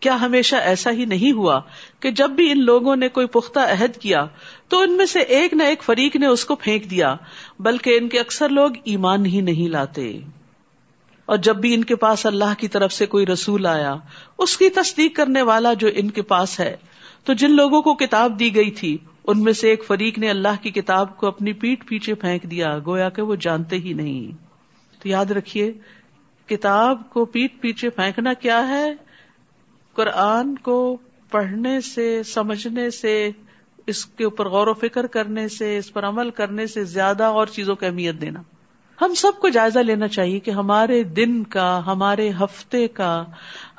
کیا ہمیشہ ایسا ہی نہیں ہوا کہ جب بھی ان لوگوں نے کوئی پختہ عہد کیا تو ان میں سے ایک نہ ایک فریق نے اس کو پھینک دیا، بلکہ ان کے اکثر لوگ ایمان ہی نہیں لاتے۔ اور جب بھی ان کے پاس اللہ کی طرف سے کوئی رسول آیا، اس کی تصدیق کرنے والا جو ان کے پاس ہے، تو جن لوگوں کو کتاب دی گئی تھی، ان میں سے ایک فریق نے اللہ کی کتاب کو اپنی پیٹ پیچھے پھینک دیا، گویا کہ وہ جانتے ہی نہیں۔ تو یاد رکھیے، کتاب کو پیٹ پیچھے پھینکنا کیا ہے؟ قرآن کو پڑھنے سے، سمجھنے سے، اس کے اوپر غور و فکر کرنے سے، اس پر عمل کرنے سے زیادہ اور چیزوں کی اہمیت دینا۔ ہم سب کو جائزہ لینا چاہیے کہ ہمارے دن کا، ہمارے ہفتے کا،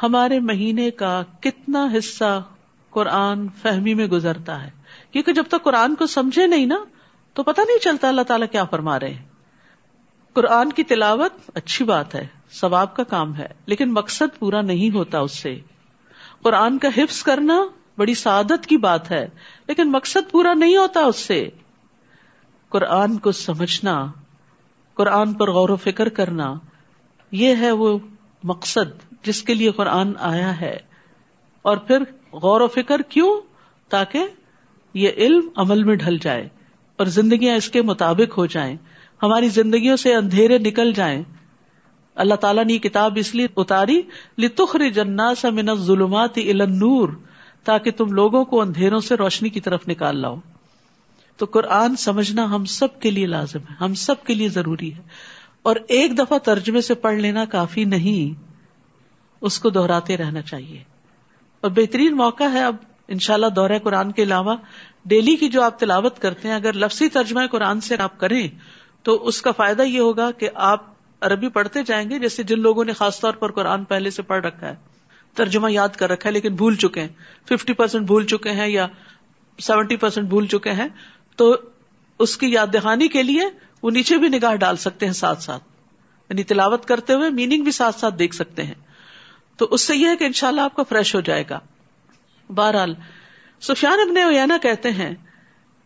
ہمارے مہینے کا کتنا حصہ قرآن فہمی میں گزرتا ہے۔ کیونکہ جب تک قرآن کو سمجھے نہیں نا، تو پتہ نہیں چلتا اللہ تعالیٰ کیا فرما رہے ہیں۔ قرآن کی تلاوت اچھی بات ہے، ثواب کا کام ہے، لیکن مقصد پورا نہیں ہوتا اس سے۔ قرآن کا حفظ کرنا بڑی سعادت کی بات ہے، لیکن مقصد پورا نہیں ہوتا اس سے۔ قرآن کو سمجھنا، قرآن پر غور و فکر کرنا، یہ ہے وہ مقصد جس کے لیے قرآن آیا ہے۔ اور پھر غور و فکر کیوں؟ تاکہ یہ علم عمل میں ڈھل جائے اور زندگیاں اس کے مطابق ہو جائیں۔ ہماری زندگیوں سے اندھیرے نکل جائیں۔ اللہ تعالیٰ نے یہ کتاب اس لیے اتاری لتخر جنا من ظلمات نور تاکہ تم لوگوں کو اندھیروں سے روشنی کی طرف نکال لاؤ۔ تو قرآن سمجھنا ہم سب کے لیے لازم ہے، ہم سب کے لیے ضروری ہے۔ اور ایک دفعہ ترجمے سے پڑھ لینا کافی نہیں، اس کو دہراتے رہنا چاہیے۔ اور بہترین موقع ہے اب ان شاء اللہ دورہ قرآن کے علاوہ ڈیلی کی جو آپ تلاوت کرتے ہیں، اگر لفظی ترجمہ قرآن سے آپ کریں، تو اس کا فائدہ یہ ہوگا کہ آپ عربی پڑھتے جائیں گے جیسے جن لوگوں نے خاص طور پر قرآن پہلے سے پڑھ رکھا ہے۔ ترجمہ یاد کر رکھا ہے، لیکن بھول چکے ہیں۔ ففٹی پرسینٹ بھول چکے ہیں یا سیونٹی پرسینٹ بھول چکے ہیں۔ تو اس کی یاد دہانی کے لیے وہ نیچے بھی نگاہ ڈال سکتے ہیں ساتھ ساتھ۔ یعنی تلاوت کرتے ہوئے میننگ بھی ساتھ ساتھ دیکھ سکتے ہیں۔ تو اس سے یہ ہے کہ ان شاء اللہ آپ کا فریش ہو جائے گا۔ بہرحال، سفیان ابن اویانا کہتے ہیں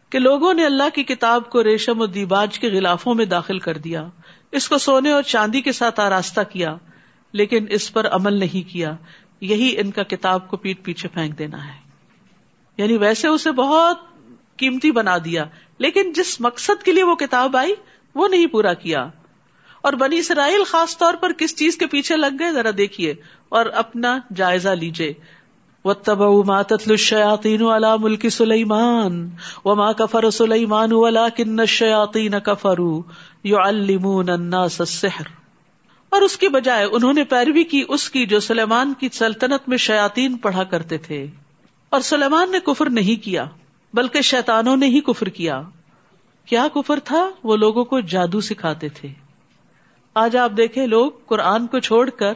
کہ لوگوں نے اللہ کی کتاب کو ریشم و دیباج کے غلافوں میں داخل کر دیا۔ اس کو سونے اور چاندی کے ساتھ آراستہ کیا، لیکن اس پر عمل نہیں کیا۔ یہی ان کا کتاب کو پیٹ پیچھے پھینک دینا ہے۔ یعنی ویسے اسے بہت قیمتی بنا دیا، لیکن جس مقصد کے لیے وہ کتاب آئی، وہ نہیں پورا کیا۔ اور بنی اسرائیل خاص طور پر کس چیز کے پیچھے لگ گئے؟ ذرا دیکھیے۔ اور اپنا جائزہ لیجیے و تب ما تتل شیاتی والا ملکی سلیمان و ماں کفر سلیمان والا کن شیاتی نہ کفرو یو السحر اور اس کی بجائے انہوں نے پیروی کی اس کی جو سلیمان کی سلطنت میں شیاتین پڑھا کرتے تھے۔ اور سلیمان نے کفر نہیں کیا، بلکہ شیتانوں نے ہی کفر کیا۔ کیا کفر تھا؟ وہ لوگوں کو جادو سکھاتے تھے۔ آج آپ دیکھیں، لوگ قرآن کو چھوڑ کر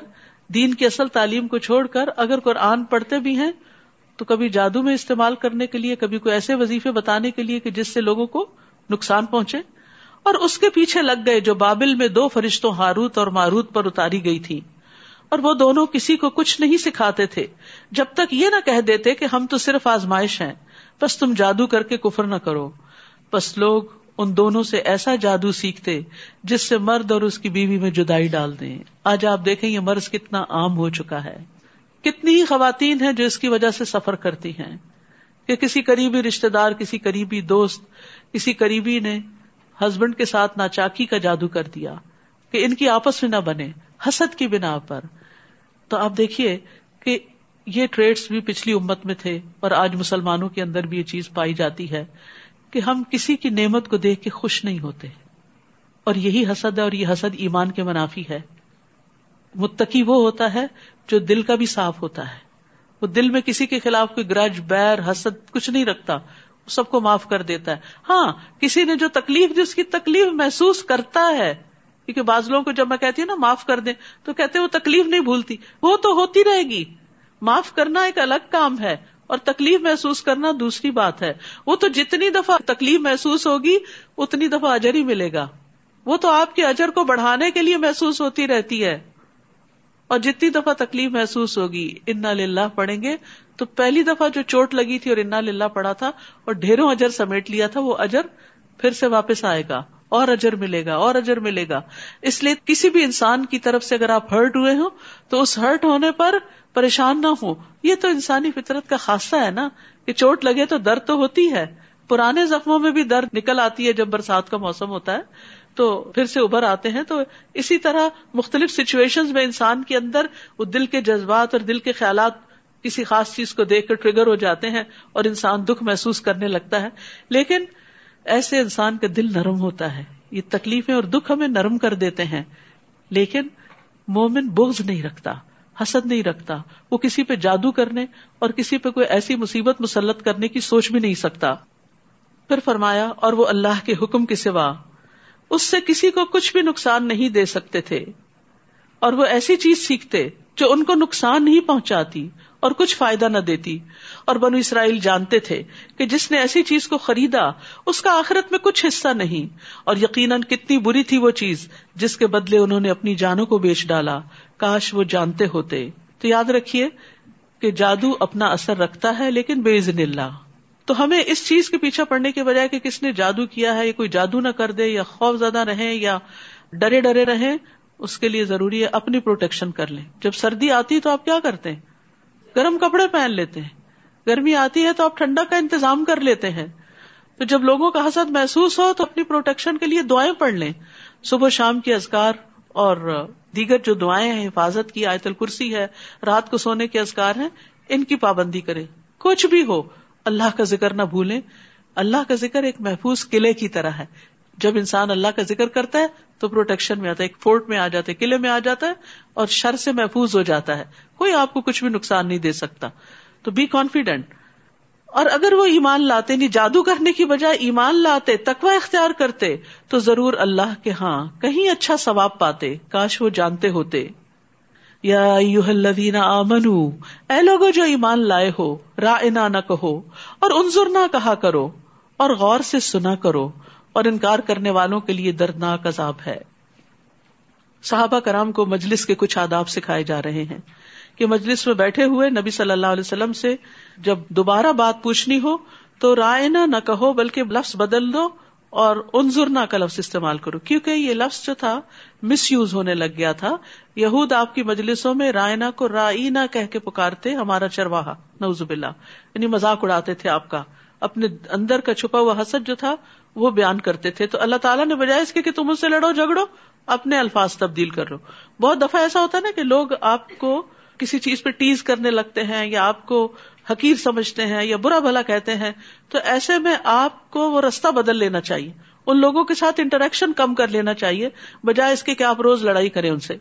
دین کی اصل تعلیم کو چھوڑ کر اگر قرآن پڑھتے بھی ہیں، تو کبھی جادو میں استعمال کرنے کے لیے، کبھی کوئی ایسے وظیفے بتانے کے لیے کہ جس سے لوگوں کو نقصان پہنچے۔ اور اس کے پیچھے لگ گئے جو بابل میں دو فرشتوں ہاروت اور ماروت پر اتاری گئی تھی اور وہ دونوں کسی کو کچھ نہیں سکھاتے تھے۔ جب تک یہ نہ کہہ دیتے کہ ہم تو صرف آزمائش ہیں، بس تم جادو کر کے کفر نہ کرو۔ بس لوگ ان دونوں سے ایسا جادو سیکھتے جس سے مرد اور اس کی بیوی میں جدائی ڈال دیں۔ آج آپ دیکھیں یہ مرض کتنا عام ہو چکا ہے۔ کتنی ہی خواتین ہیں جو اس کی وجہ سے سفر کرتی ہیں۔ کہ کسی قریبی رشتے دار، کسی قریبی دوست، کسی قریبی نے ہسبینڈ کے ساتھ ناچاکی کا جادو کر دیا کہ ان کی آپس میں نہ بنے، حسد کی بنا پر۔ تو آپ دیکھیے کہ یہ ٹریڈس بھی پچھلی امت میں تھے اور آج مسلمانوں کے اندر بھی یہ چیز پائی جاتی ہے۔ کہ ہم کسی کی نعمت کو دیکھ کے خوش نہیں ہوتے اور یہی حسد ہے اور یہ حسد ایمان کے منافی ہے۔ متقی وہ ہوتا ہے جو دل کا بھی صاف ہوتا ہے۔ وہ دل میں کسی کے خلاف کوئی گرج، بیر، حسد کچھ نہیں رکھتا سب کو معاف کر دیتا ہے۔ ہاں کسی نے جو تکلیف دی، اس کی تکلیف محسوس کرتا ہے۔ کیونکہ بعض لوگوں کو جب میں کہتی ہوں نا، معاف کر دیں، تو کہتے وہ تکلیف نہیں بھولتی، وہ تو ہوتی رہے گی۔ معاف کرنا ایک الگ کام ہے۔ اور تکلیف محسوس کرنا دوسری بات ہے۔ وہ تو جتنی دفعہ تکلیف محسوس ہوگی، اتنی دفعہ اجر ہی ملے گا۔ وہ تو آپ کے اجر کو بڑھانے کے لیے محسوس ہوتی رہتی ہے۔ اور جتنی دفعہ تکلیف محسوس ہوگی، انا للہ پڑھیں گے۔ تو پہلی دفعہ جو چوٹ لگی تھی اور انا للہ پڑا تھا اور ڈھیروں اجر سمیٹ لیا تھا، وہ اجر پھر سے واپس آئے گا۔ اور اجر ملے گا، اور اجر ملے گا۔ اس لیے کسی بھی انسان کی طرف سے اگر آپ ہرٹ ہوئے ہو تو اس ہرٹ ہونے پر پریشان نہ ہو یہ تو انسانی فطرت کا خاصہ ہے نا، کہ چوٹ لگے تو درد تو ہوتی ہے۔ پرانے زخموں میں بھی درد نکل آتی ہے جب برسات کا موسم ہوتا ہے۔ تو پھر سے ابھر آتے ہیں۔ تو اسی طرح مختلف سچویشن میں انسان کے اندر وہ دل کے جذبات اور دل کے خیالات کسی خاص چیز کو دیکھ کر ٹریگر ہو جاتے ہیں اور انسان دکھ محسوس کرنے لگتا ہے۔ لیکن ایسے انسان کا دل نرم ہوتا ہے۔ یہ تکلیفیں اور دکھ ہمیں نرم کر دیتے ہیں۔ لیکن مومن بغض نہیں رکھتا۔ حسد نہیں رکھتا۔ وہ کسی پہ جادو کرنے اور کسی پہ کوئی ایسی مصیبت مسلط کرنے کی سوچ بھی نہیں سکتا۔ پھر فرمایا، اور وہ اللہ کے حکم کے سوا، اس سے کسی کو کچھ بھی نقصان نہیں دے سکتے تھے۔ اور وہ ایسی چیز سیکھتے جو ان کو نقصان نہیں پہنچاتی اور کچھ فائدہ نہ دیتی۔ اور بنو اسرائیل جانتے تھے کہ جس نے ایسی چیز کو خریدا، اس کا آخرت میں کچھ حصہ نہیں۔ اور یقیناً کتنی بری تھی وہ چیز جس کے بدلے انہوں نے اپنی جانوں کو بیچ ڈالا۔ کاش وہ جانتے ہوتے۔ تو یاد رکھیے کہ جادو اپنا اثر رکھتا ہے لیکن بے عزن اللہ۔ تو ہمیں اس چیز کے پیچھے پڑنے کے بجائے کہ کس نے جادو کیا ہے یا کوئی جادو نہ کر دے یا خوف زدہ رہے یا ڈرے ڈرے رہے اس کے لیے ضروری ہے اپنی پروٹیکشن کر لیں۔ جب سردی آتی ہے تو آپ کیا کرتے ہیں؟ گرم کپڑے پہن لیتے ہیں۔ گرمی آتی ہے تو آپ ٹھنڈا کا انتظام کر لیتے ہیں۔ تو جب لوگوں کا حسد محسوس ہو تو اپنی پروٹیکشن کے لیے دعائیں پڑھ لیں۔ صبح شام کی ازکار اور دیگر جو دعائیں ہیں، حفاظت کی، آیت الکرسی ہے، رات کو سونے کے ازکار ہیں، ان کی پابندی کریں۔ کچھ بھی ہو، اللہ کا ذکر نہ بھولیں۔ اللہ کا ذکر ایک محفوظ قلعے کی طرح ہے۔ جب انسان اللہ کا ذکر کرتا ہے، تو پروٹیکشن میں آتا ہے، ایک فورٹ میں آ جاتا ہے، قلعے میں آ جاتا ہے، اور شر سے محفوظ ہو جاتا ہے۔ کوئی آپ کو کچھ بھی نقصان نہیں دے سکتا۔ تو بی کانفیڈینٹ اور اگر وہ ایمان لاتے نہیں جادو کرنے کی بجائے ایمان لاتے تکوا اختیار کرتے، تو ضرور اللہ کے ہاں کہیں اچھا ثواب پاتے، کاش وہ جانتے ہوتے۔ یا آمنو، اے لوگو جو ایمان لائے ہو را نہ کہو، اور انظر نہ کہا کرو، اور غور سے سنا کرو، اور انکار کرنے والوں کے لیے دردناک عذاب ہے۔ صحابہ کرام کو مجلس کے کچھ آداب سکھائے جا رہے ہیں۔ کہ مجلس میں بیٹھے ہوئے نبی صلی اللہ علیہ وسلم سے جب دوبارہ بات پوچھنی ہو تو رائے نہ نہ کہو بلکہ لفظ بدل دو اور انظرنا کا لفظ استعمال کرو۔ کیونکہ یہ لفظ جو تھا مس یوز ہونے لگ گیا تھا۔ یہود آپ کی مجلسوں میں رائنا کو رائنا کہہ کے پکارتے ہمارا چرواہا۔ نوز باللہ۔ یعنی مذاق اڑاتے تھے آپ کا۔ اپنے اندر کا چھپا ہوا حسد جو تھا وہ بیان کرتے تھے۔ تو اللہ تعالیٰ نے بجائے اس کے کہ تم اس سے لڑو جھگڑو، اپنے الفاظ تبدیل کر لو بہت دفعہ ایسا ہوتا ہے نا کہ لوگ آپ کو کسی چیز پہ ٹیز کرنے لگتے ہیں یا آپ کو حقیر سمجھتے ہیں یا برا بھلا کہتے ہیں، تو ایسے میں آپ کو وہ رستہ بدل لینا چاہیے۔ ان لوگوں کے ساتھ انٹریکشن کم کر لینا چاہیے، بجائے اس کے کہ آپ روز لڑائی کریں ان سے۔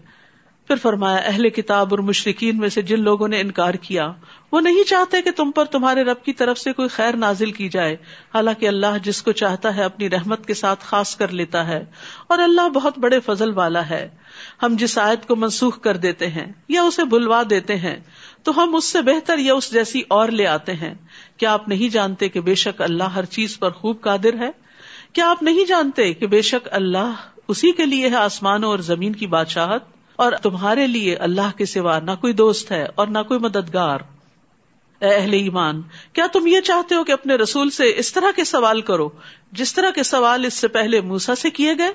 پھر فرمایا، اہل کتاب اور مشرقین میں سے جن لوگوں نے انکار کیا، وہ نہیں چاہتے کہ تم پر تمہارے رب کی طرف سے کوئی خیر نازل کی جائے۔ حالانکہ اللہ جس کو چاہتا ہے اپنی رحمت کے ساتھ خاص کر لیتا ہے، اور اللہ بہت بڑے فضل والا ہے۔ ہم جس آیت کو منسوخ کر دیتے ہیں یا اسے بلوا دیتے ہیں، تو ہم اس سے بہتر یا اس جیسی اور لے آتے ہیں۔ کیا آپ نہیں جانتے کہ بے شک اللہ ہر چیز پر خوب قادر ہے؟ کیا آپ نہیں جانتے کہ بے شک اللہ اسی کے لیے ہے آسمانوں اور زمین کی بادشاہت؟ اور تمہارے لیے اللہ کے سوا نہ کوئی دوست ہے اور نہ کوئی مددگار۔ اے اہل ایمان، کیا تم یہ چاہتے ہو کہ اپنے رسول سے اس طرح کے سوال کرو جس طرح کے سوال اس سے پہلے موسا سے کیے گئے؟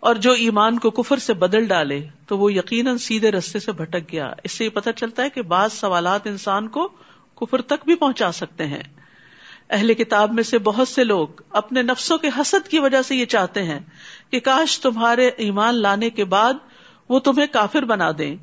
اور جو ایمان کو کفر سے بدل ڈالے، تو وہ یقیناً سیدھے رستے سے بھٹک گیا۔ اس سے یہ پتا چلتا ہے کہ بعض سوالات انسان کو کفر تک بھی پہنچا سکتے ہیں۔ اہل کتاب میں سے بہت سے لوگ اپنے نفسوں کے حسد کی وجہ سے یہ چاہتے ہیں کہ کاش تمہارے ایمان لانے کے بعد وہ تمہیں کافر بنا دیں۔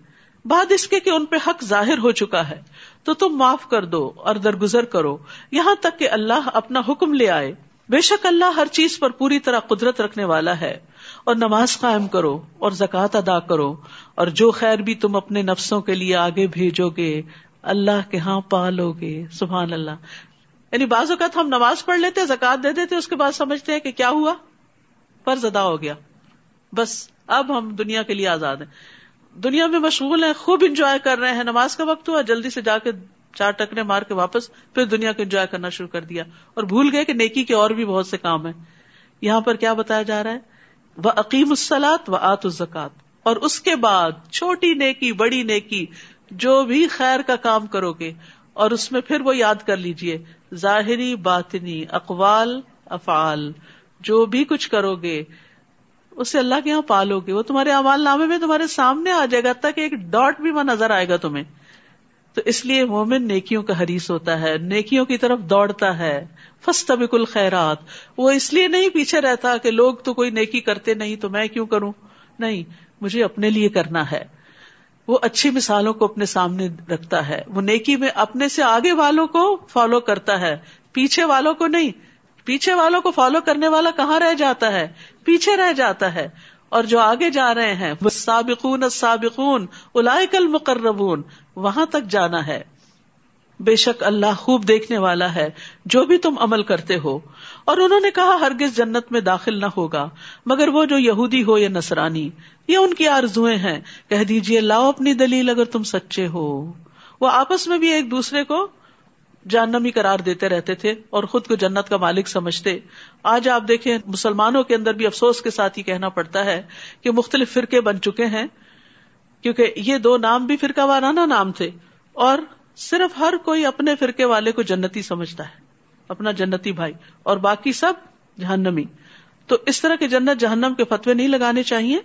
بعد اس کے کہ ان پہ حق ظاہر ہو چکا ہے۔ تو تم معاف کر دو اور درگزر کرو۔ یہاں تک کہ اللہ اپنا حکم لے آئے۔ بے شک اللہ ہر چیز پر پوری طرح قدرت رکھنے والا ہے۔ اور نماز قائم کرو اور زکوٰۃ ادا کرو۔ اور جو خیر بھی تم اپنے نفسوں کے لیے آگے بھیجو گے، اللہ کے ہاں پالو گے۔ سبحان اللہ۔ یعنی بعض اوقات ہم نماز پڑھ لیتے زکات دے دیتے، اس کے بعد سمجھتے ہیں کہ کیا ہوا؟ فرض ادا ہو گیا۔ بس۔ اب ہم دنیا کے لیے آزاد ہیں۔ دنیا میں مشغول ہیں، خوب انجوائے کر رہے ہیں۔ نماز کا وقت ہوا، جلدی سے جا کے چار ٹکنے مار کے واپس، پھر دنیا کو انجوائے کرنا شروع کر دیا۔ اور بھول گئے کہ نیکی کے اور بھی بہت سے کام ہیں۔ یہاں پر کیا بتایا جا رہا ہے؟ وہ عقیم السلاط و آت الزکات اور اس کے بعد چھوٹی نیکی، بڑی نیکی، جو بھی خیر کا کام کرو گے، اور اس میں پھر وہ یاد کر لیجیے، ظاہری، باطنی، اقوال، افعال۔ جو بھی کچھ کرو گے اسے اللہ کے یہاں پالو گے وہ تمہارے امال نامے میں تمہارے سامنے آ جائے گا۔ تک ایک ڈاٹ بھی وہ نظر آئے گا تمہیں۔ تو اس لیے مومن نیکیوں کا حریث ہوتا ہے۔ نیکیوں کی طرف دوڑتا ہے۔ فسٹ بالکل خیرات وہ اس لیے نہیں پیچھے رہتا کہ لوگ تو کوئی نیکی کرتے نہیں، تو میں کیوں کروں؟ نہیں، مجھے اپنے لیے کرنا ہے۔ وہ اچھی مثالوں کو اپنے سامنے رکھتا ہے۔ وہ نیکی میں اپنے سے آگے والوں کو فالو کرتا ہے۔ پیچھے والوں کو نہیں، پیچھے والوں کو فالو کرنے والا کہاں رہ جاتا ہے؟ پیچھے رہ جاتا ہے اور جو آگے جا رہے ہیں وہ سابقون سابقون الائکل مقربون وہاں تک جانا ہے۔ بے شک اللہ خوب دیکھنے والا ہے، جو بھی تم عمل کرتے ہو۔ اور انہوں نے کہا، ہرگز جنت میں داخل نہ ہوگا۔ مگر وہ جو یہودی ہو یا نسرانی یہ ان کی آرزویں ہیں۔ کہہ دیجیے لاؤ اپنی دلیل اگر تم سچے ہو۔ وہ آپس میں بھی ایک دوسرے کو جانمی قرار دیتے رہتے تھے اور خود کو جنت کا مالک سمجھتے۔ آج آپ دیکھیں مسلمانوں کے اندر بھی افسوس کے ساتھ ہی کہنا پڑتا ہے کہ مختلف فرقے بن چکے ہیں، کیونکہ یہ دو نام بھی فرقہ وارانہ نام تھے اور صرف ہر کوئی اپنے فرقے والے کو جنتی سمجھتا ہے، اپنا جنتی بھائی، اور باقی سب جہنمی۔ تو اس طرح کے جنت جہنم کے فتوے نہیں لگانے چاہیے،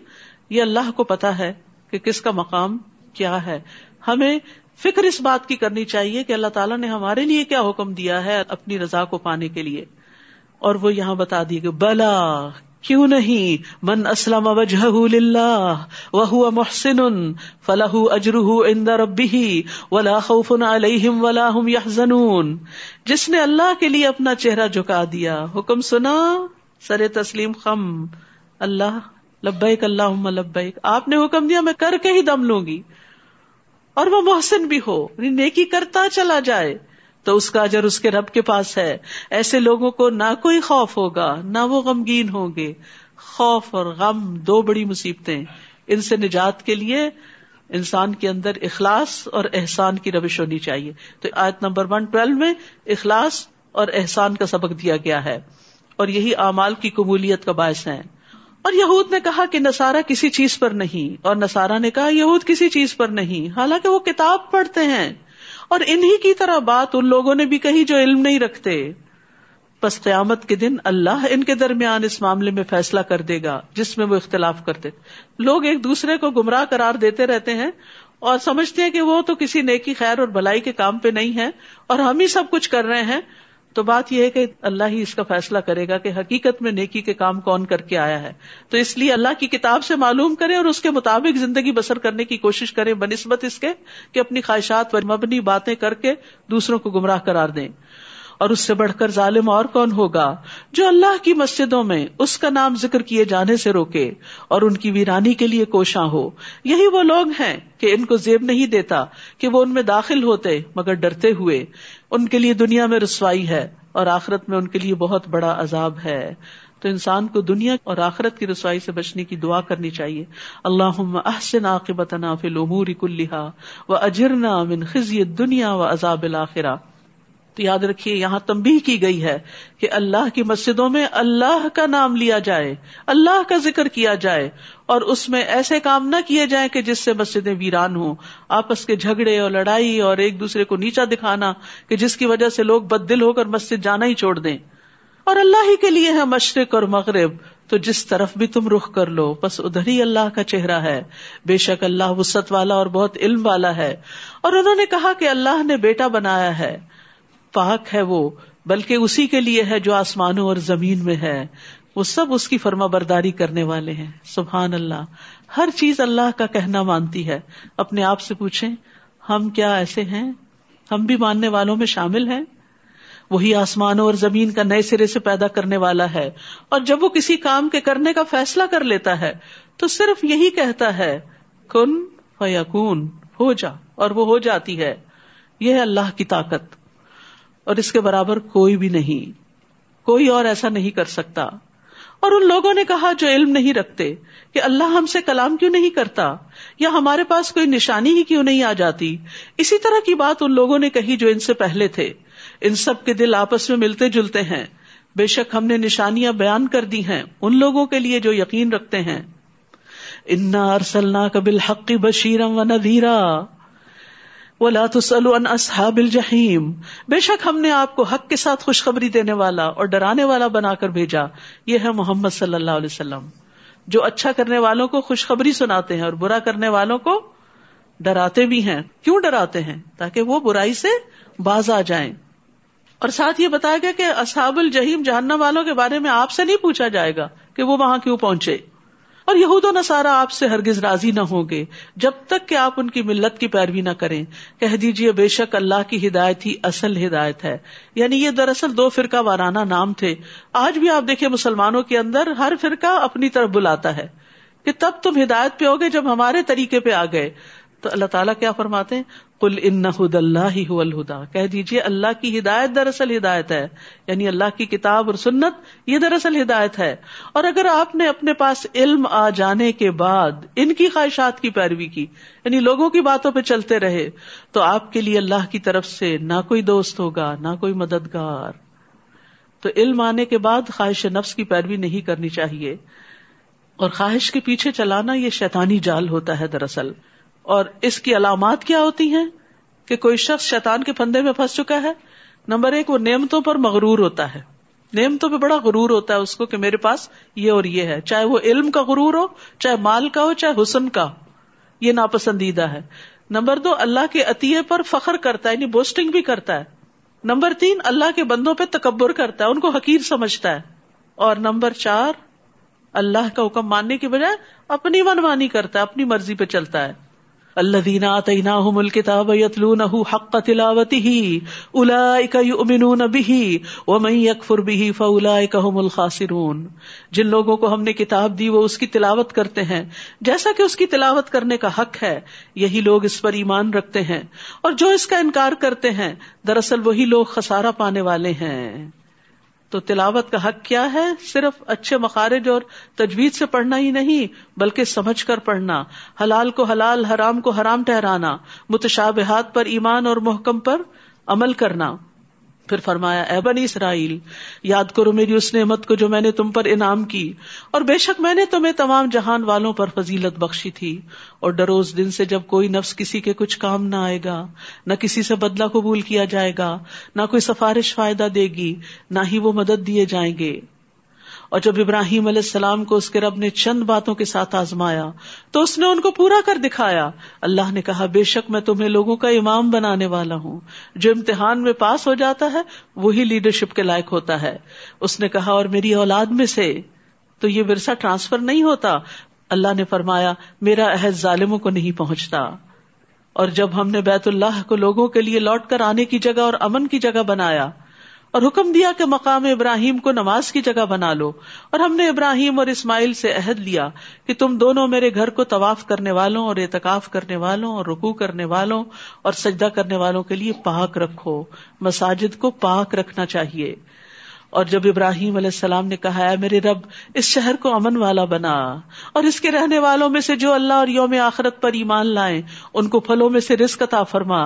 یہ اللہ کو پتا ہے کہ کس کا مقام کیا ہے۔ ہمیں فکر اس بات کی کرنی چاہیے کہ اللہ تعالیٰ نے ہمارے لیے کیا حکم دیا ہے اپنی رضا کو پانے کے لیے۔ اور وہ یہاں بتا دی کہ بلا، کیوں نہیں؟ من اسلم وجہ وہ محسن فلاح اجر ربه ولا خوف عليهم ولا هم يحزنون جس نے اللہ کے لیے اپنا چہرہ جھکا دیا، حکم سنا، سر تسلیم خم۔ اللہ، لبیک اللہ لبیک۔ آپ نے حکم دیا، میں کر کے ہی دم لوں گی۔ اور وہ محسن بھی ہو یعنی نیکی کرتا چلا جائے، تو اس کا اجر اس کے رب کے پاس ہے۔ ایسے لوگوں کو نہ کوئی خوف ہوگا، نہ وہ غمگین ہوں گے۔ خوف اور غم دو بڑی مصیبتیں۔ ان سے نجات کے لیے انسان کے اندر اخلاص اور احسان کی روش ہونی چاہیے۔ تو آیت نمبر ون ٹویلو میں اخلاص اور احسان کا سبق دیا گیا ہے۔ اور یہی اعمال کی قبولیت کا باعث ہے۔ اور یہود نے کہا کہ نسارا کسی چیز پر نہیں، اور نسارا نے کہا یہود کسی چیز پر نہیں۔ حالانکہ وہ کتاب پڑھتے ہیں، اور انہیں کی طرح بات ان لوگوں نے بھی کہی جو علم نہیں رکھتے۔ بس قیامت کے دن اللہ ان کے درمیان اس معاملے میں فیصلہ کر دے گا، جس میں وہ اختلاف کرتے۔ لوگ ایک دوسرے کو گمراہ قرار دیتے رہتے ہیں، اور سمجھتے ہیں کہ وہ تو کسی نیکی خیر اور بھلائی کے کام پہ نہیں ہے اور ہم ہی سب کچھ کر رہے ہیں۔ تو بات یہ ہے کہ اللہ ہی اس کا فیصلہ کرے گا کہ حقیقت میں نیکی کے کام کون کر کے آیا ہے۔ تو اس لیے اللہ کی کتاب سے معلوم کرے اور اس کے مطابق زندگی بسر کرنے کی کوشش کرے بنسبت اس کے کہ اپنی خواہشات پر مبنی باتیں کر کے دوسروں کو گمراہ کرار دیں۔ اور اس سے بڑھ کر ظالم اور کون ہوگا جو اللہ کی مسجدوں میں اس کا نام ذکر کیے جانے سے روکے اور ان کی ویرانی کے لیے کوشاں ہو۔ یہی وہ لوگ ہیں کہ ان کو زیب نہیں دیتا کہ وہ ان میں داخل ہوتے مگر ڈرتے ہوئے۔ ان کے لیے دنیا میں رسوائی ہے اور آخرت میں ان کے لیے بہت بڑا عذاب ہے۔ تو انسان کو دنیا اور آخرت کی رسوائی سے بچنے کی دعا کرنی چاہیے۔ اللہ احسن عاقبتنا فی الامور کلہا و اجرنا من خزی دنیا و عذاب الاخرہ۔ تو یاد رکھیے، یہاں تمبی کی گئی ہے کہ اللہ کی مسجدوں میں اللہ کا نام لیا جائے، اللہ کا ذکر کیا جائے، اور اس میں ایسے کام نہ کیے جائیں کہ جس سے مسجدیں ویران ہوں، آپس کے جھگڑے اور لڑائی اور ایک دوسرے کو نیچا دکھانا کہ جس کی وجہ سے لوگ بد دل ہو کر مسجد جانا ہی چھوڑ دیں۔ اور اللہ ہی کے لیے ہے مشرق اور مغرب، تو جس طرف بھی تم رخ کر لو، بس ادھر ہی اللہ کا چہرہ ہے۔ بے شک اللہ وسط والا اور بہت علم والا ہے۔ اور انہوں نے کہا کہ اللہ نے بیٹا بنایا ہے۔ پاک ہے وہ، بلکہ اسی کے لیے ہے جو آسمانوں اور زمین میں ہے۔ وہ سب اس کی فرما برداری کرنے والے ہیں۔ سبحان اللہ۔ ہر چیز اللہ کا کہنا مانتی ہے۔ اپنے آپ سے پوچھیں، ہم کیا ایسے ہیں؟ ہم بھی ماننے والوں میں شامل ہیں؟ وہی آسمانوں اور زمین کا نئے سرے سے پیدا کرنے والا ہے۔ اور جب وہ کسی کام کے کرنے کا فیصلہ کر لیتا ہے، تو صرف یہی کہتا ہے، کن فیکون، ہو جا۔ اور وہ ہو جاتی ہے۔ یہ ہے اللہ کی طاقت۔ اور اس کے برابر کوئی بھی نہیں۔ کوئی اور ایسا نہیں کر سکتا۔ اور ان لوگوں نے کہا، جو علم نہیں رکھتے، کہ اللہ ہم سے کلام کیوں نہیں کرتا؟ یا ہمارے پاس کوئی نشانی ہی کیوں نہیں آ جاتی؟ اسی طرح کی بات ان لوگوں نے کہی جو ان سے پہلے تھے۔ ان سب کے دل آپس میں ملتے جلتے ہیں۔ بے شک ہم نے نشانیاں بیان کر دی ہیں ان لوگوں کے لیے جو یقین رکھتے ہیں۔ انا ارسلنا کبل حق بشیرم و ندیرا ولا تسألوا اصحاب الجحیم بے شک ہم نے آپ کو حق کے ساتھ خوشخبری دینے والا اور ڈرانے والا بنا کر بھیجا۔ یہ ہے محمد صلی اللہ علیہ وسلم۔ جو اچھا کرنے والوں کو خوشخبری سناتے ہیں اور برا کرنے والوں کو ڈراتے بھی ہیں۔ کیوں ڈراتے ہیں؟ تاکہ وہ برائی سے باز آ جائیں۔ اور ساتھ یہ بتایا گیا کہ اصحاب الجہیم جہنم والوں کے بارے میں آپ سے نہیں پوچھا جائے گا کہ وہ وہاں کیوں پہنچے۔ اور یہود و نصارہ آپ سے ہرگز راضی نہ ہوں گے۔ جب تک کہ آپ ان کی ملت کی پیروی نہ کریں۔ کہہ دیجیے بے شک اللہ کی ہدایت ہی اصل ہدایت ہے۔ یعنی یہ دراصل دو فرقہ وارانہ نام تھے۔ آج بھی آپ دیکھیں مسلمانوں کے اندر ہر فرقہ اپنی طرف بلاتا ہے کہ تب تم ہدایت پہ ہوگے جب ہمارے طریقے پہ آ گئے۔ تو اللہ تعالیٰ کیا فرماتے ہیں؟ کل ان ہد اللہ ہی الہدا کہہ دیجیے اللہ کی ہدایت دراصل ہدایت ہے۔ یعنی اللہ کی کتاب اور سنت، یہ دراصل ہدایت ہے۔ اور اگر آپ نے اپنے پاس علم آ جانے کے بعد ان کی خواہشات کی پیروی کی یعنی لوگوں کی باتوں پہ چلتے رہے، تو آپ کے لیے اللہ کی طرف سے نہ کوئی دوست ہوگا، نہ کوئی مددگار۔ تو علم آنے کے بعد خواہش نفس کی پیروی نہیں کرنی چاہیے۔ اور خواہش کے پیچھے چلانا یہ شیطانی جال ہوتا ہے دراصل۔ اور اس کی علامات کیا ہوتی ہیں کہ کوئی شخص شیطان کے پندے میں پھنس چکا ہے؟ نمبر ایک، وہ نعمتوں پر مغرور ہوتا ہے۔ نعمتوں پہ بڑا غرور ہوتا ہے اس کو کہ میرے پاس یہ اور یہ ہے۔ چاہے وہ علم کا غرور ہو، چاہے مال کا ہو، چاہے حسن کا یہ ناپسندیدہ ہے۔ نمبر دو، اللہ کے عطیے پر فخر کرتا ہے یعنی بوسٹنگ بھی کرتا ہے۔ نمبر تین، اللہ کے بندوں پہ تکبر کرتا ہے، ان کو حقیر سمجھتا ہے۔ اور نمبر چار، اللہ کا حکم ماننے کی بجائے اپنی منمانی کرتا ہے، اپنی مرضی پہ چلتا ہے۔ اللہ دینا تعین مل کتاب یتلون حق تلاوتی ہی الا یؤمنون به ومن یکفر به فاولئک هم الخاسرون۔ جن لوگوں کو ہم نے کتاب دی وہ اس کی تلاوت کرتے ہیں۔ جیسا کہ اس کی تلاوت کرنے کا حق ہے، یہی لوگ اس پر ایمان رکھتے ہیں۔ اور جو اس کا انکار کرتے ہیں، دراصل وہی لوگ خسارہ پانے والے ہیں۔ تو تلاوت کا حق کیا ہے؟ صرف اچھے مخارج اور تجویز سے پڑھنا ہی نہیں، بلکہ سمجھ کر پڑھنا، حلال کو حلال، حرام کو حرام ٹہرانا متشابہات پر ایمان اور محکم پر عمل کرنا۔ پھر فرمایا، اے بنی اسرائیل، یاد کرو میری اس نعمت کو جو میں نے تم پر انعام کی۔ اور بے شک میں نے تمہیں تمام جہان والوں پر فضیلت بخشی تھی۔ اور ڈروز دن سے جب کوئی نفس کسی کے کچھ کام نہ آئے گا، نہ کسی سے بدلہ قبول کیا جائے گا، نہ کوئی سفارش فائدہ دے گی، نہ ہی وہ مدد دیے جائیں گے۔ اور جب ابراہیم علیہ السلام کو اس کے رب نے چند باتوں کے ساتھ آزمایا تو اس نے ان کو پورا کر دکھایا۔ اللہ نے کہا، بے شک میں تمہیں لوگوں کا امام بنانے والا ہوں۔ جو امتحان میں پاس ہو جاتا ہے، وہی لیڈرشپ کے لائق ہوتا ہے۔ اس نے کہا، اور میری اولاد میں سے۔ تو یہ ورثہ ٹرانسفر نہیں ہوتا۔ اللہ نے فرمایا، میرا عہد ظالموں کو نہیں پہنچتا۔ اور جب ہم نے بیت اللہ کو لوگوں کے لیے لوٹ کر آنے کی جگہ اور امن کی جگہ بنایا اور حکم دیا کہ مقام ابراہیم کو نماز کی جگہ بنا لو۔ اور ہم نے ابراہیم اور اسماعیل سے عہد لیا کہ تم دونوں میرے گھر کو طواف کرنے والوں اور اعتکاف کرنے والوں اور رکو کرنے والوں اور سجدہ کرنے والوں کے لیے پاک رکھو۔ مساجد کو پاک رکھنا چاہیے۔ اور جب ابراہیم علیہ السلام نے کہا ہے میرے رب، اس شہر کو امن والا بنا اور اس کے رہنے والوں میں سے جو اللہ اور یوم آخرت پر ایمان لائیں، ان کو پھلوں میں سے رسک عطا فرما.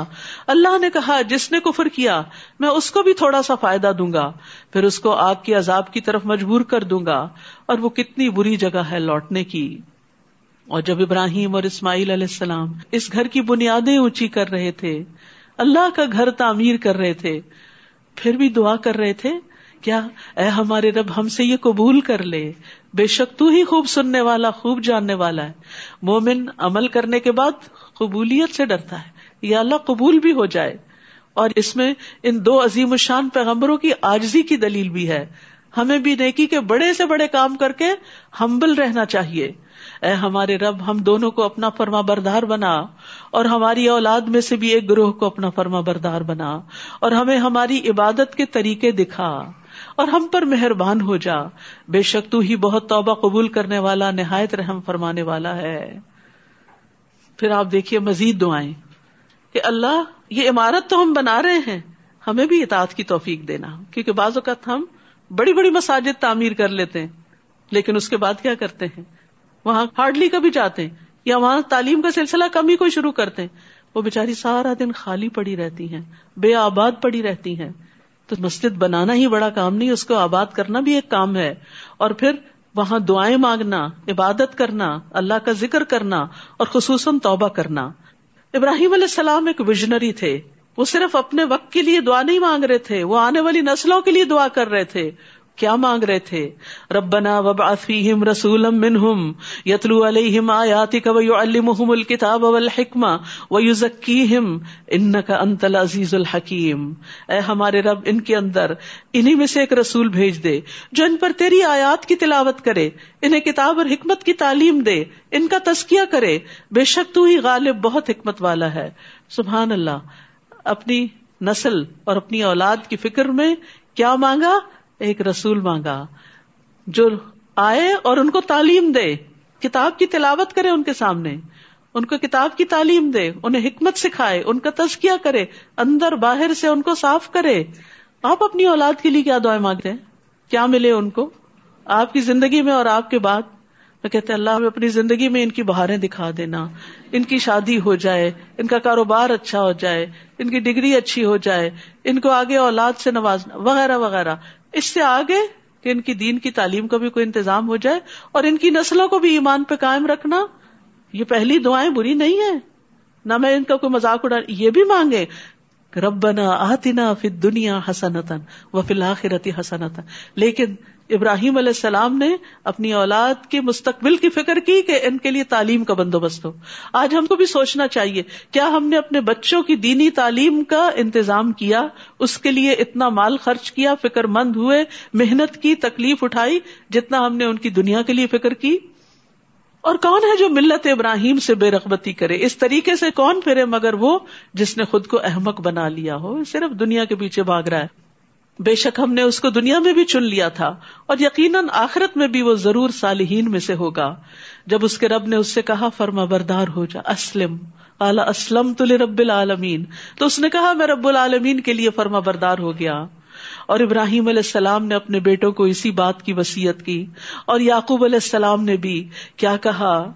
اللہ نے کہا، جس نے کفر کیا، میں اس کو بھی تھوڑا سا فائدہ دوں گا، پھر اس کو آگ کی عذاب کی طرف مجبور کر دوں گا اور وہ کتنی بری جگہ ہے لوٹنے کی. اور جب ابراہیم اور اسماعیل علیہ السلام اس گھر کی بنیادیں اونچی کر رہے تھے، اللہ کا گھر تعمیر کر رہے تھے، پھر بھی دعا کر رہے تھے کیا اے ہمارے رب ہم سے یہ قبول کر لے؟ بے شک تو ہی خوب سننے والا، خوب جاننے والا ہے۔ مومن عمل کرنے کے بعد قبولیت سے ڈرتا ہے۔ یا اللہ قبول بھی ہو جائے۔ اور اس میں ان دو عظیم الشان پیغمبروں کی آجزی کی دلیل بھی ہے۔ ہمیں بھی نیکی کے بڑے سے بڑے کام کر کے ہمبل رہنا چاہیے۔ اے ہمارے رب، ہم دونوں کو اپنا فرما بردار بنا۔ اور ہماری اولاد میں سے بھی ایک گروہ کو اپنا فرما بردار بنا۔ اور ہمیں ہماری عبادت کے طریقے دکھا۔ اور ہم پر مہربان ہو جا۔ بے شک تو ہی بہت توبہ قبول کرنے والا، نہایت رحم فرمانے والا ہے۔ پھر آپ دیکھیے مزید دعائیں۔ کہ اللہ، یہ عمارت تو ہم بنا رہے ہیں۔ ہمیں بھی اطاعت کی توفیق دینا۔ کیونکہ بعض اوقات ہم بڑی بڑی مساجد تعمیر کر لیتے ہیں۔ لیکن اس کے بعد کیا کرتے ہیں؟ وہاں ہارڈلی کبھی جاتے ہیں۔ یا وہاں تعلیم کا سلسلہ کم ہی کوئی شروع کرتے ہیں۔ وہ بےچاری سارا دن خالی پڑی رہتی ہیں۔ بے آباد پڑی رہتی ہیں۔ تو مسجد بنانا ہی بڑا کام نہیں، اس کو آباد کرنا بھی ایک کام ہے۔ اور پھر وہاں دعائیں مانگنا، عبادت کرنا، اللہ کا ذکر کرنا اور خصوصاً توبہ کرنا۔ ابراہیم علیہ السلام ایک ویژنری تھے۔ وہ صرف اپنے وقت کے لیے دعا نہیں مانگ رہے تھے، وہ آنے والی نسلوں کے لیے دعا کر رہے تھے۔ کیا مانگ رہے تھے؟ ربنا وبعث فیہم رسولا منہم یتلو علیہم آیاتک ویعلمہم الکتاب والحکمہ ویزکیہم انکا انت العزیز الحکیم۔ اے ہمارے رب، ان کے اندر انہی میں سے ایک رسول بھیج دے جو ان پر تیری آیات کی تلاوت کرے، انہیں کتاب اور حکمت کی تعلیم دے، ان کا تذکیہ کرے۔ بے شک تو ہی غالب بہت حکمت والا ہے۔ سبحان اللہ، اپنی نسل اور اپنی اولاد کی فکر میں کیا مانگا؟ ایک رسول مانگا، جو آئے اور ان کو تعلیم دے، کتاب کی تلاوت کرے ان کے سامنے، ان کو کتاب کی تعلیم دے، انہیں حکمت سکھائے، ان کا تزکیہ کرے، اندر باہر سے ان کو صاف کرے۔ آپ اپنی اولاد کے لیے کیا دعائیں مانگتے ہیں؟ کیا ملے ان کو؟ آپ کی زندگی میں اور آپ کے بعد؟ میں کہتے اللہ اپنی زندگی میں ان کی بہاریں دکھا دینا، ان کی شادی ہو جائے، ان کا کاروبار اچھا ہو جائے، ان کی ڈگری اچھی ہو جائے، ان کو آگے اولاد سے نوازنا، وغیرہ وغیرہ۔ اس سے آگے کہ ان کی دین کی تعلیم کا بھی کوئی انتظام ہو جائے اور ان کی نسلوں کو بھی ایمان پہ قائم رکھنا، یہ پہلی دعائیں بری نہیں ہے نہ میں ان کا کوئی مذاق اڑا، یہ بھی مانگے، ربنا آتنا فی دنیا حسنتن و فی الآخرتی حسنتن لیکن ابراہیم علیہ السلام نے اپنی اولاد کے مستقبل کی فکر کی کہ ان کے لیے تعلیم کا بندوبست ہو۔ آج ہم کو بھی سوچنا چاہیے، کیا ہم نے اپنے بچوں کی دینی تعلیم کا انتظام کیا؟ اس کے لیے اتنا مال خرچ کیا، فکر مند ہوئے، محنت کی تکلیف اٹھائی، جتنا ہم نے ان کی دنیا کے لیے فکر کی؟ اور کون ہے جو ملت ابراہیم سے بے رغبتی کرے؟ اس طریقے سے کون پھرے مگر وہ جس نے خود کو احمق بنا لیا ہو؟ صرف دنیا کے پیچھے بھاگ رہا ہے۔ بے شک ہم نے اس کو دنیا میں بھی چن لیا تھا اور یقیناً آخرت میں بھی وہ ضرور صالحین میں سے ہوگا۔ جب اس کے رب نے اس سے کہا، فرما بردار ہو جا، اسلم۔ اعلی اسلم تو رب العالمین۔ تو اس نے کہا، میں رب العالمین کے لیے فرما بردار ہو گیا۔ اور ابراہیم علیہ السلام نے اپنے بیٹوں کو اسی بات کی وسیعت کی۔ اور یعقوب علیہ السلام نے بھی کیا کہا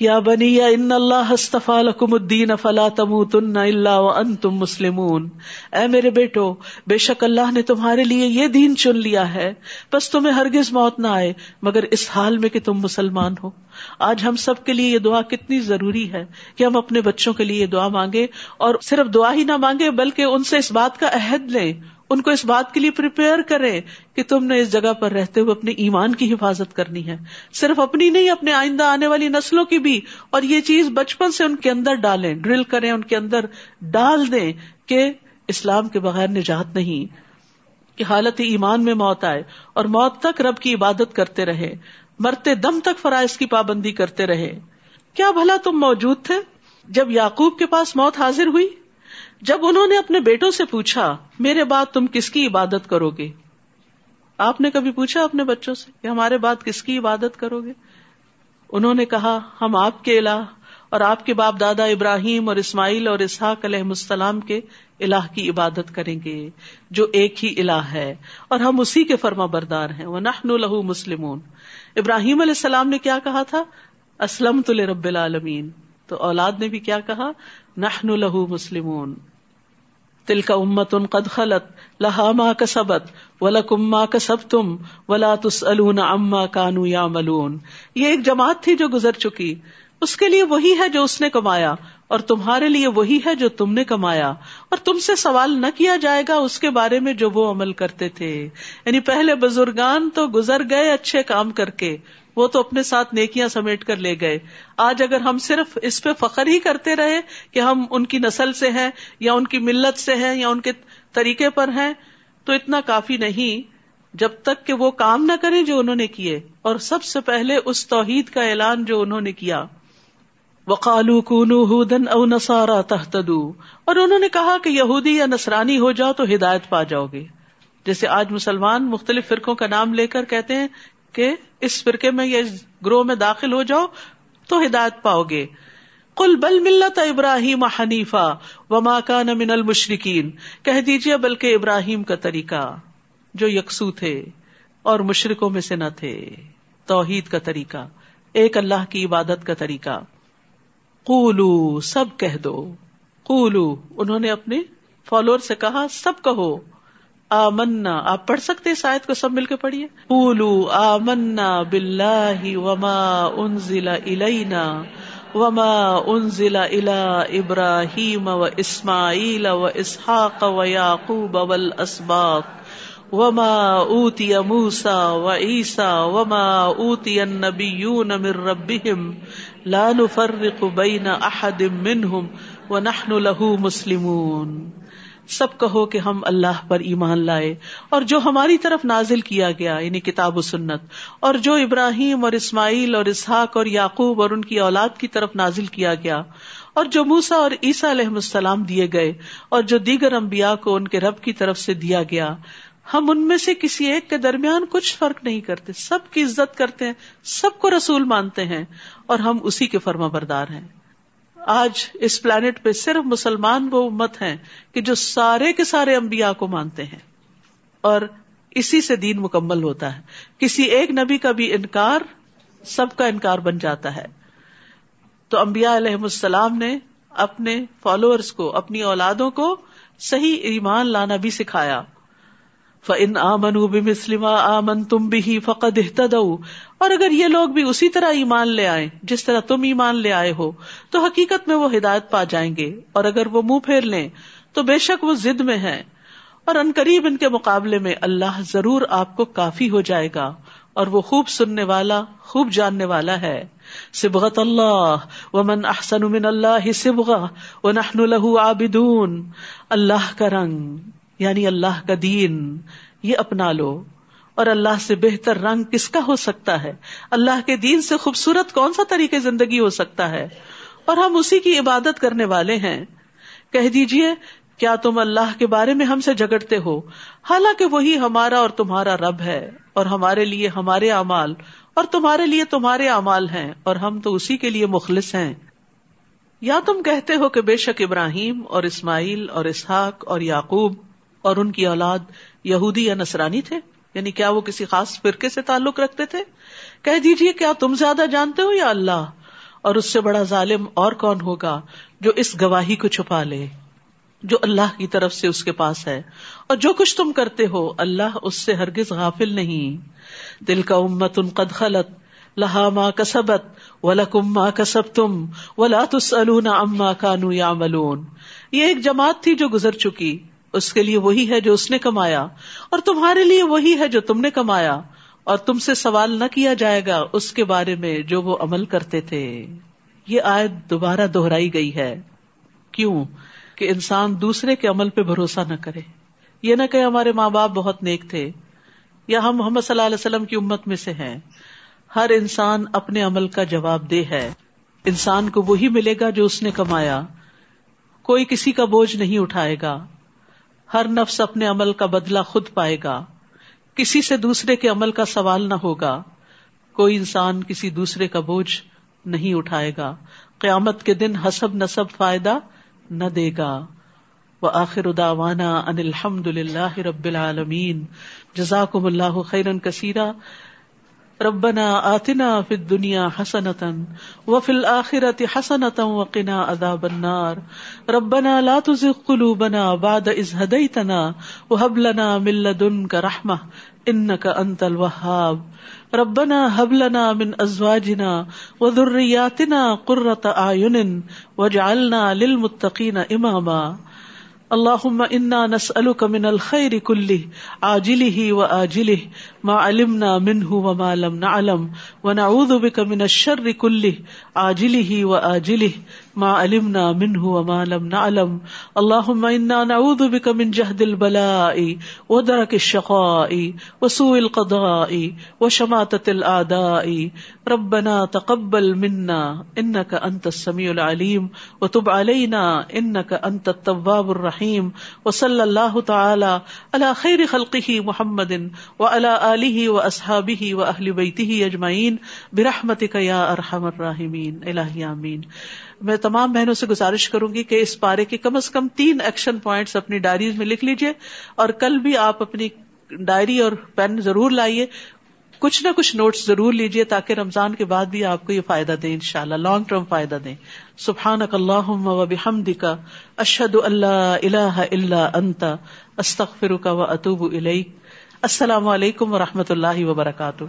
یا بنی یا ان اللہ لکم الدین فلا تموتن الا وانتم مسلمون۔ اے میرے بیٹو، بے شک اللہ نے تمہارے لیے یہ دین چن لیا ہے۔ بس تمہیں ہرگز موت نہ آئے، مگر اس حال میں کہ تم مسلمان ہو۔ آج ہم سب کے لیے یہ دعا کتنی ضروری ہے کہ ہم اپنے بچوں کے لیے یہ دعا مانگے اور صرف دعا ہی نہ مانگے بلکہ ان سے اس بات کا عہد لیں۔ ان کو اس بات کے لیے پریپیئر کرے کہ تم نے اس جگہ پر رہتے ہوئے اپنے ایمان کی حفاظت کرنی ہے۔ صرف اپنی نہیں، اپنے آئندہ آنے والی نسلوں کی بھی۔ اور یہ چیز بچپن سے ان کے اندر ڈالیں، ڈرل کریں، ان کے اندر ڈال دیں کہ اسلام کے بغیر نجات نہیں، کہ حالت ایمان میں موت آئے اور موت تک رب کی عبادت کرتے رہے، مرتے دم تک فرائض کی پابندی کرتے رہے۔ کیا بھلا تم موجود تھے جب یعقوب کے پاس موت حاضر ہوئی؟ جب انہوں نے اپنے بیٹوں سے پوچھا، میرے بعد تم کس کی عبادت کرو گے؟ آپ نے کبھی پوچھا اپنے بچوں سے کہ ہمارے بعد کس کی عبادت کرو گے؟ انہوں نے کہا، ہم آپ کے الہ اور آپ کے باپ دادا ابراہیم اور اسماعیل اور اسحاق علیہ السلام کے الہ کی عبادت کریں گے، جو ایک ہی الہ ہے اور ہم اسی کے فرما بردار ہیں۔ وہ نحن لہو مسلم ابراہیم علیہ السلام نے کیا کہا تھا؟ اسلم تل رب العالمین۔ تو اولاد نے بھی کیا کہا؟ نحن لہو مسلمون۔ تل کا امت ان قد خلط لہا ماں کا سبت ولا کما کا سب تم ولا تس اما کانو یا ملون یہ ایک جماعت تھی جو گزر چکی۔ اس کے لیے وہی ہے جو اس نے کمایا، اور تمہارے لیے وہی ہے جو تم نے کمایا۔ اور تم سے سوال نہ کیا جائے گا اس کے بارے میں جو وہ عمل کرتے تھے۔ یعنی پہلے بزرگان تو گزر گئے اچھے کام کر کے وہ تو اپنے ساتھ نیکیاں سمیٹ کر لے گئے۔ آج اگر ہم صرف اس پہ فخر ہی کرتے رہے کہ ہم ان کی نسل سے ہیں یا ان کی ملت سے ہیں یا ان کے طریقے پر ہیں، تو اتنا کافی نہیں جب تک کہ وہ کام نہ کرے جو انہوں نے کیے۔ اور سب سے پہلے اس توحید کا اعلان جو انہوں نے کیا۔ وقالو کونو ہودن او نسارا تحتدو اور انہوں نے کہا کہ یہودی یا نسرانی ہو جاؤ تو ہدایت پا جاؤ گے۔ جیسے آج مسلمان مختلف فرقوں کا نام لے کر کہتے ہیں کہ اس فرقے میں یا گروہ میں داخل ہو جاؤ تو ہدایت پاؤ گے۔ کل بل ملت ابراہیم حنیفا و ماں کا من المشرقین کہہ دیجیے بلکہ ابراہیم کا طریقہ، جو یکسو تھے اور مشرقوں میں سے نہ تھے۔ توحید کا طریقہ، ایک اللہ کی عبادت کا طریقہ۔ قولو، سب کہہ دو۔ قولو، انہوں نے اپنے فالوور سے کہا، سب کہو۔ آمنا، آپ پڑھ سکتے شاید کو؟ سب مل کے پڑھیے۔ پولو آمنا بلّہ وما انزل الینا وما انزل الى ابراہیم و اسماعیل و اسحاق و یعقوب والاسباط وما اوتی موسا و عیسا وما اوتی النبیون من ربهم لا نفرق بین احد منهم ونحن له مسلمون۔ سب کہو کہ ہم اللہ پر ایمان لائے اور جو ہماری طرف نازل کیا گیا یعنی کتاب و سنت، اور جو ابراہیم اور اسماعیل اور اسحاق اور یعقوب اور ان کی اولاد کی طرف نازل کیا گیا، اور جو موسا اور عیسیٰ علیہ السلام دیے گئے، اور جو دیگر امبیا کو ان کے رب کی طرف سے دیا گیا، ہم ان میں سے کسی ایک کے درمیان کچھ فرق نہیں کرتے، سب کی عزت کرتے ہیں، سب کو رسول مانتے ہیں، اور ہم اسی کے فرما بردار ہیں۔ آج اس پلانٹ پہ صرف مسلمان وہ امت ہیں کہ جو سارے کے سارے امبیا کو مانتے ہیں۔ اور اسی سے دین مکمل ہوتا ہے۔ کسی ایک نبی کا بھی انکار سب کا انکار بن جاتا ہے۔ تو امبیا علیہ السلام نے اپنے فالوورس کو، اپنی اولادوں کو صحیح ایمان لانا بھی سکھایا۔ فن آمن مسلم آمن تم بھی فقد اور اگر یہ لوگ بھی اسی طرح ایمان لے آئے جس طرح تم ایمان لے آئے ہو، تو حقیقت میں وہ ہدایت پا جائیں گے۔ اور اگر وہ منہ پھیر لیں، تو بے شک وہ ضد میں ہے اور ان قریب ان کے مقابلے میں اللہ ضرور آپ کو کافی ہو جائے گا۔ اور وہ خوب سننے والا، خوب جاننے والا ہے۔ سبغت اللہ و من احسن من اللہ سبغ و له عابدون۔ اللہ کا رنگ یعنی اللہ کا دین، یہ اپنا لو۔ اور اللہ سے بہتر رنگ کس کا ہو سکتا ہے؟ اللہ کے دین سے خوبصورت کون سا طریقے زندگی ہو سکتا ہے؟ اور ہم اسی کی عبادت کرنے والے ہیں۔ کہہ دیجیے، کیا تم اللہ کے بارے میں ہم سے جگڑتے ہو؟ حالانکہ وہی ہمارا اور تمہارا رب ہے۔ اور ہمارے لیے ہمارے اعمال، اور تمہارے لیے تمہارے اعمال ہیں۔ اور ہم تو اسی کے لیے مخلص ہیں۔ یا تم کہتے ہو کہ بے شک ابراہیم اور اسماعیل اور اسحاق اور یعقوب اور ان کی اولاد یہودی یا نسرانی تھے؟ یعنی کیا وہ کسی خاص فرقے سے تعلق رکھتے تھے؟ کہہ دیجیے کیا تم زیادہ جانتے ہو یا اللہ؟ اور اس سے بڑا ظالم اور کون ہوگا جو اس گواہی کو چھپا لے؟ جو اللہ کی طرف سے اس کے پاس ہے۔ اور جو کچھ تم کرتے ہو، اللہ اس سے ہرگز غافل نہیں۔ دل کا امت ان قد خلط لہا ماں کسبت و لکم ماں کسب تم و لاتس اما کانو یا یہ ایک جماعت تھی جو گزر چکی۔ اس کے لیے وہی ہے جو اس نے کمایا اور تمہارے لیے وہی ہے جو تم نے کمایا اور تم سے سوال نہ کیا جائے گا اس کے بارے میں جو وہ عمل کرتے تھے۔ یہ آیت دوبارہ دہرائی گئی ہے۔ کیوں؟ کہ انسان دوسرے کے عمل پہ بھروسہ نہ کرے۔ یہ نہ کہ ہمارے ماں باپ بہت نیک تھے یا ہم محمد صلی اللہ علیہ وسلم کی امت میں سے ہیں۔ ہر انسان اپنے عمل کا جواب دہ ہے۔ انسان کو وہی ملے گا جو اس نے کمایا۔ کوئی کسی کا بوجھ نہیں اٹھائے گا۔ ہر نفس اپنے عمل کا بدلہ خود پائے گا۔ کسی سے دوسرے کے عمل کا سوال نہ ہوگا۔ کوئی انسان کسی دوسرے کا بوجھ نہیں اٹھائے گا۔ قیامت کے دن حسب نصب فائدہ نہ دے گا۔ وہ آخر اداوانا ان الحمد للہ رب العالمین۔ جزاکم اللہ خیرن کثیرہ ربنا آتنا فی الدنیا حسنتا وفی الآخرة حسنتا وقنا عذاب النار. ربنا لا تزغ قلوبنا بعد إذ هديتنا وهب لنا من لدنك رحمة إنك أنت الوهاب ربنا هب لنا من أزواجنا وذرياتنا قرة أعين واجعلنا للمتقين إماما اللہ انا نسألك من الخیر کلی الخير ہی و واجله ما علم نہ منہ علمنا منه نہ علم و ونعوذ بك من الشر کلی عاجله واجله ما علمنا منه وما لم نعلم. اللهم انا نعوذ بك من جهد البلاء ودرك الشقاء وسوء القضاء وشماتة الاعداء ربنا تقبل منا انك انت السميع العليم وتب علينا انك انت التواب الرحيم. وصلى الله تعالى على خير خلقه محمد وعلى اله واصحابه واهل بيته اجمعين برحمتك يا ارحم الراحمين. الہی آمین۔ میں تمام بہنوں سے گزارش کروں گی کہ اس پارے کے کم از کم تین ایکشن پوائنٹس اپنی ڈائریز میں لکھ لیجیے اور کل بھی آپ اپنی ڈائری اور پین ضرور لائیے۔ کچھ نہ کچھ نوٹس ضرور لیجیے تاکہ رمضان کے بعد بھی آپ کو یہ فائدہ دیں ان شاء اللہ لانگ ٹرم فائدہ دیں۔ سبحان اللہ بحمد کا اشد اللہ اللہ اللہ انتا استخر کا و اطوب السلام علیکم و رحمۃ اللہ وبرکاتہ۔